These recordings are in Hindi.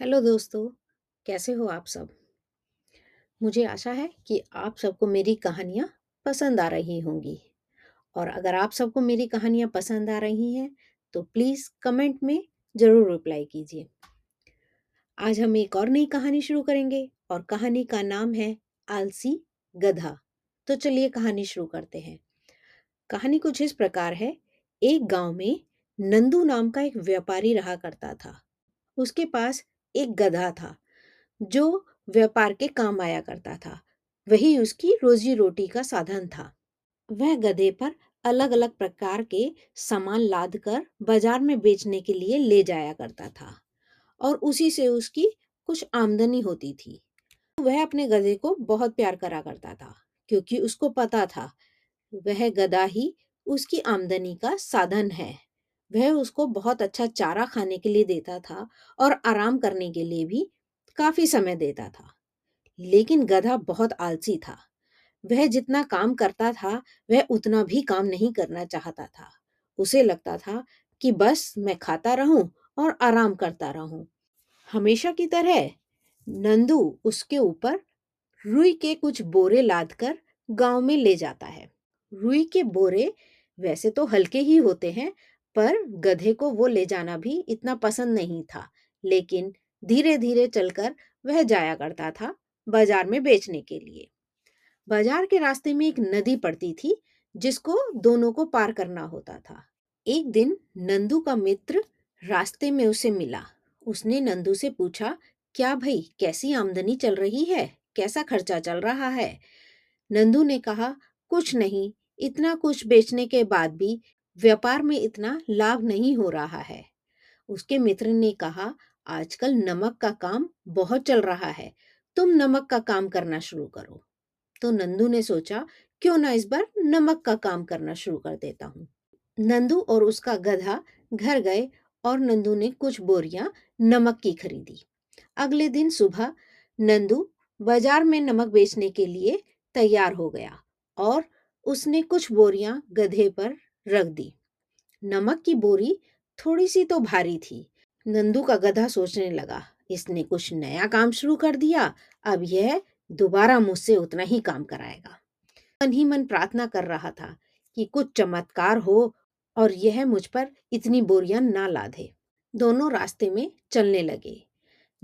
हेलो दोस्तों, कैसे हो आप सब? मुझे आशा है कि आप सबको मेरी कहानियाँ पसंद आ रही होंगी और अगर आप सबको मेरी कहानियाँ पसंद आ रही हैं, तो प्लीज़ कमेंट में ज़रूर रिप्लाई कीजिए। आज हम एक और नई कहानी शुरू करेंगे और कहानी का नाम है आलसी गधा। तो चलिए कहानी शुरू करते हैं। कहानी कुछ इस प्रकार है, एक गाँव में नंदू नाम का एक व्यापारी रहा करता था। उसके पास एक गधा था, जो व्यापार के काम आया करता था। वही उसकी रोजी-रोटी का साधन था। वह गधे पर अलग-अलग प्रकार के सामान लाद कर बाज़ार में बेचने के लिए ले जाया करता था और उसी से उसकी कुछ आमदनी होती थी। वह अपने गधे को बहुत प्यार करा करता था, क्योंकि उसको पता था, वह गधा ही उसकी आमदनी का साधन है। वह उसको बहुत अच्छा चारा खाने के लिए देता था और आराम करने के लिए भी काफ़ी समय देता था। लेकिन गधा बहुत आलसी था। वह जितना काम करता था, वह उतना भी काम नहीं करना चाहता था। उसे लगता था कि बस मैं खाता रहूँ और आराम करता रहूँ। हमेशा की तरह नंदू उसके ऊपर रुई के कुछ बोरे लादकर गाँव में ले जाता है। रुई के बोरे वैसे तो हल्के ही होते हैं, पर गधे को वो ले जाना भी इतना पसंद नहीं था। लेकिन धीरे-धीरे चलकर वह जाया करता था बाज़ार में बेचने के लिए। बाज़ार के रास्ते में एक नदी पड़ती थी, जिसको दोनों को पार करना होता था। एक दिन नंदू का मित्र रास्ते में उसे मिला। उसने नंदू से पूछा, क्या भाई कैसी आमदनी चल रही है? कैसा खर्चा चल रहा है? नंदू ने कहा, कुछ नहीं, इतना कुछ बेचने के बाद भी व्यापार में इतना लाभ नहीं हो रहा है। उसके मित्र ने कहा, आजकल नमक का काम बहुत चल रहा है, तुम नमक का काम करना शुरू करो। तो नंदू ने सोचा, क्यों ना इस बार नमक का काम करना शुरू कर देता हूँ। नंदू और उसका गधा घर गए और नंदू ने कुछ बोरियाँ नमक की खरीदी। अगले दिन सुबह नंदू बाज़ार में नमक बेचने के लिए तैयार हो गया और उसने कुछ बोरियाँ गधे पर रख दी। नमक की बोरी थोड़ी सी तो भारी थी। नंदू का गधा सोचने लगा, इसने कुछ नया काम शुरू कर दिया, अब यह दोबारा मुझसे उतना ही काम कराएगा। मन ही मन प्रार्थना कर रहा था कि कुछ चमत्कार हो और यह मुझ पर इतनी बोरियाँ ना लादे। दोनों रास्ते में चलने लगे।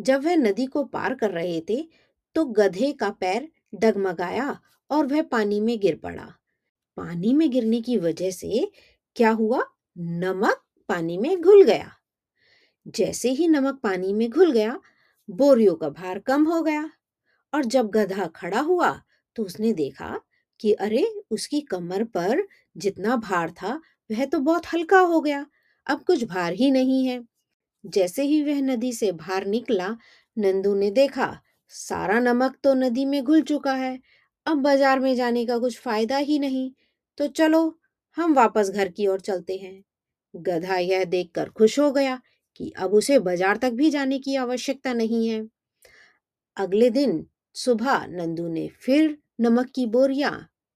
जब वह नदी को पार कर रहे थे, तो गधे का पैर डगमगाया और वह पानी में गिर पड़ा। पानी में गिरने की वजह से क्या हुआ? नमक पानी में घुल गया। जैसे ही नमक पानी में घुल गया, बोरियों का भार कम हो गया और जब गधा खड़ा हुआ, तो उसने देखा कि अरे उसकी कमर पर जितना भार था, वह तो बहुत हल्का हो गया। अब कुछ भार ही नहीं है। जैसे ही वह नदी से बाहर निकला, नंदू ने देखा, सारा नमक तो नदी में घुल चुका है। अब बाज़ार में जाने का कुछ फ़ायदा ही नहीं। तो चलो, हम वापस घर की ओर चलते हैं। गधा यह देखकर खुश हो गया कि अब उसे बाज़ार तक भी जाने की आवश्यकता नहीं है। अगले दिन सुबह नंदू ने फिर नमक की बोरियाँ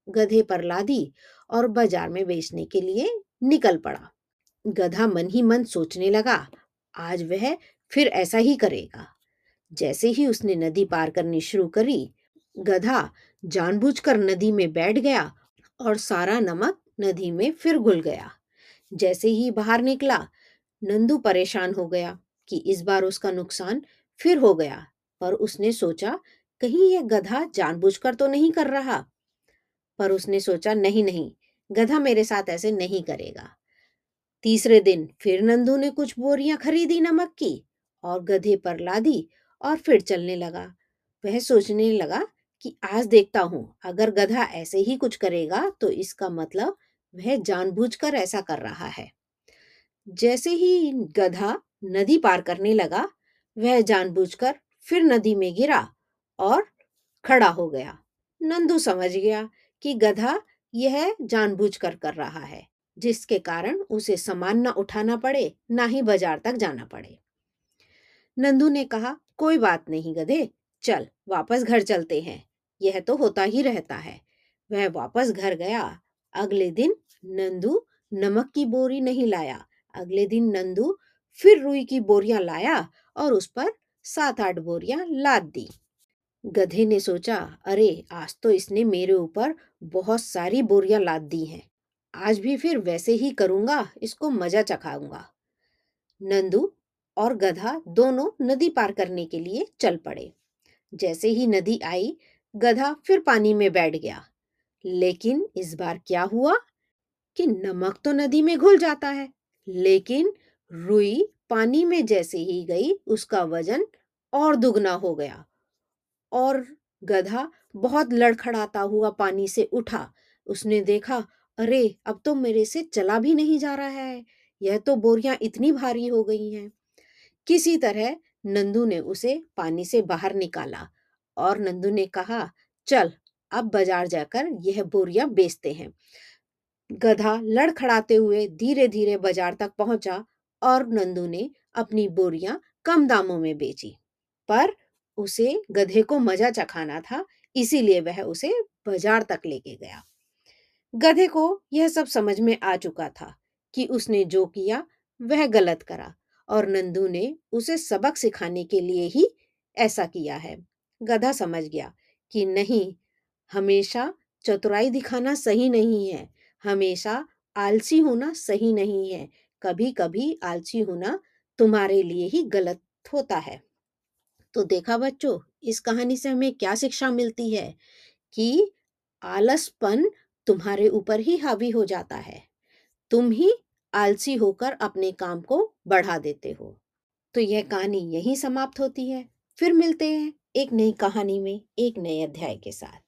गधे पर लादी और बाज़ार में बेचने के लिए निकल पड़ा। गधा मन ही मन सोचने लगा, आज वह फिर ऐसा ही करेगा। जैसे ही उसने नदी पार करनी शुरू करी, गधा जानबूझकर नदी में बैठ गया और सारा नमक नदी में फिर घुल गया। जैसे ही बाहर निकला, नंदू परेशान हो गया कि इस बार उसका नुकसान फिर हो गया पर उसने सोचा कहीं यह गधा जानबूझकर तो नहीं कर रहा? पर उसने सोचा नहीं नहीं गधा मेरे साथ ऐसे नहीं करेगा। तीसरे दिन फिर नंदू ने कुछ बोरियाँ खरीदी नमक की और गधे पर लादी और फिर चलने लगा। वह सोचने लगा कि आज देखता हूँ, अगर गधा ऐसे ही कुछ करेगा तो इसका मतलब वह जानबूझकर ऐसा कर रहा है। जैसे ही गधा नदी पार करने लगा, वह जानबूझकर फिर नदी में गिरा और खड़ा हो गया। नंदू समझ गया कि गधा यह जानबूझकर कर रहा है, जिसके कारण उसे सामान न उठाना पड़े, ना ही बाज़ार तक जाना पड़े। नंदू ने कहा, कोई बात नहीं गधे, चल, वापस घर चलते हैं। यह तो होता ही रहता है। वह वापस घर गया। अगले दिन नंदू नमक की बोरी नहीं लाया। अगले दिन नंदू फिर रुई की बोरियाँ लाया और उस पर सात आठ बोरियाँ लाद दी। गधे ने सोचा, अरे, आज तो इसने मेरे ऊपर बहुत सारी बोरियाँ लाद दी हैं। आज भी फिर वैसे ही करूँगा, इसको मज़ा चखाऊँगा। नंदू और गधा दोनों नदी पार करने के लिए चल पड़े। जैसे ही नदी आई गधा फिर पानी में बैठ गया। लेकिन इस बार क्या हुआ कि नमक तो नदी में घुल जाता है, लेकिन रुई पानी में जैसे ही गई, उसका वज़न और दुगना हो गया। और गधा बहुत लड़खड़ाता हुआ पानी से उठा। उसने देखा, अरे, अब तो मेरे से चला भी नहीं जा रहा है। यह तो बोरियाँ इतनी भारी हो गई हैं। किसी तरह नंदू ने उसे पानी से बाहर निकाला। और नंदू ने कहा, चल, अब बाज़ार जाकर यह बोरियाँ बेचते हैं। गधा लड़खड़ाते हुए धीरे धीरे बाज़ार तक पहुँचा और नंदू ने अपनी बोरियाँ कम दामों में बेची। पर उसे गधे को मज़ा चखाना था, इसीलिए वह उसे बाज़ार तक लेके गया। गधे को यह सब समझ में आ चुका था कि उसने जो किया, वह गलत करा और नंदू ने उसे सबक सिखाने के लिए ही ऐसा किया है। गधा समझ गया कि नहीं, हमेशा चतुराई दिखाना सही नहीं है, हमेशा आलसी होना सही नहीं है कभी कभी आलसी होना तुम्हारे लिए ही गलत होता है। तो देखा बच्चों, इस कहानी से हमें क्या शिक्षा मिलती है कि आलसपन तुम्हारे ऊपर ही हावी हो जाता है। तुम ही आलसी होकर अपने काम को बढ़ा देते हो। तो यह कहानी यहीं समाप्त होती है, फिर मिलते हैं। एक नई कहानी में एक नए अध्याय के साथ।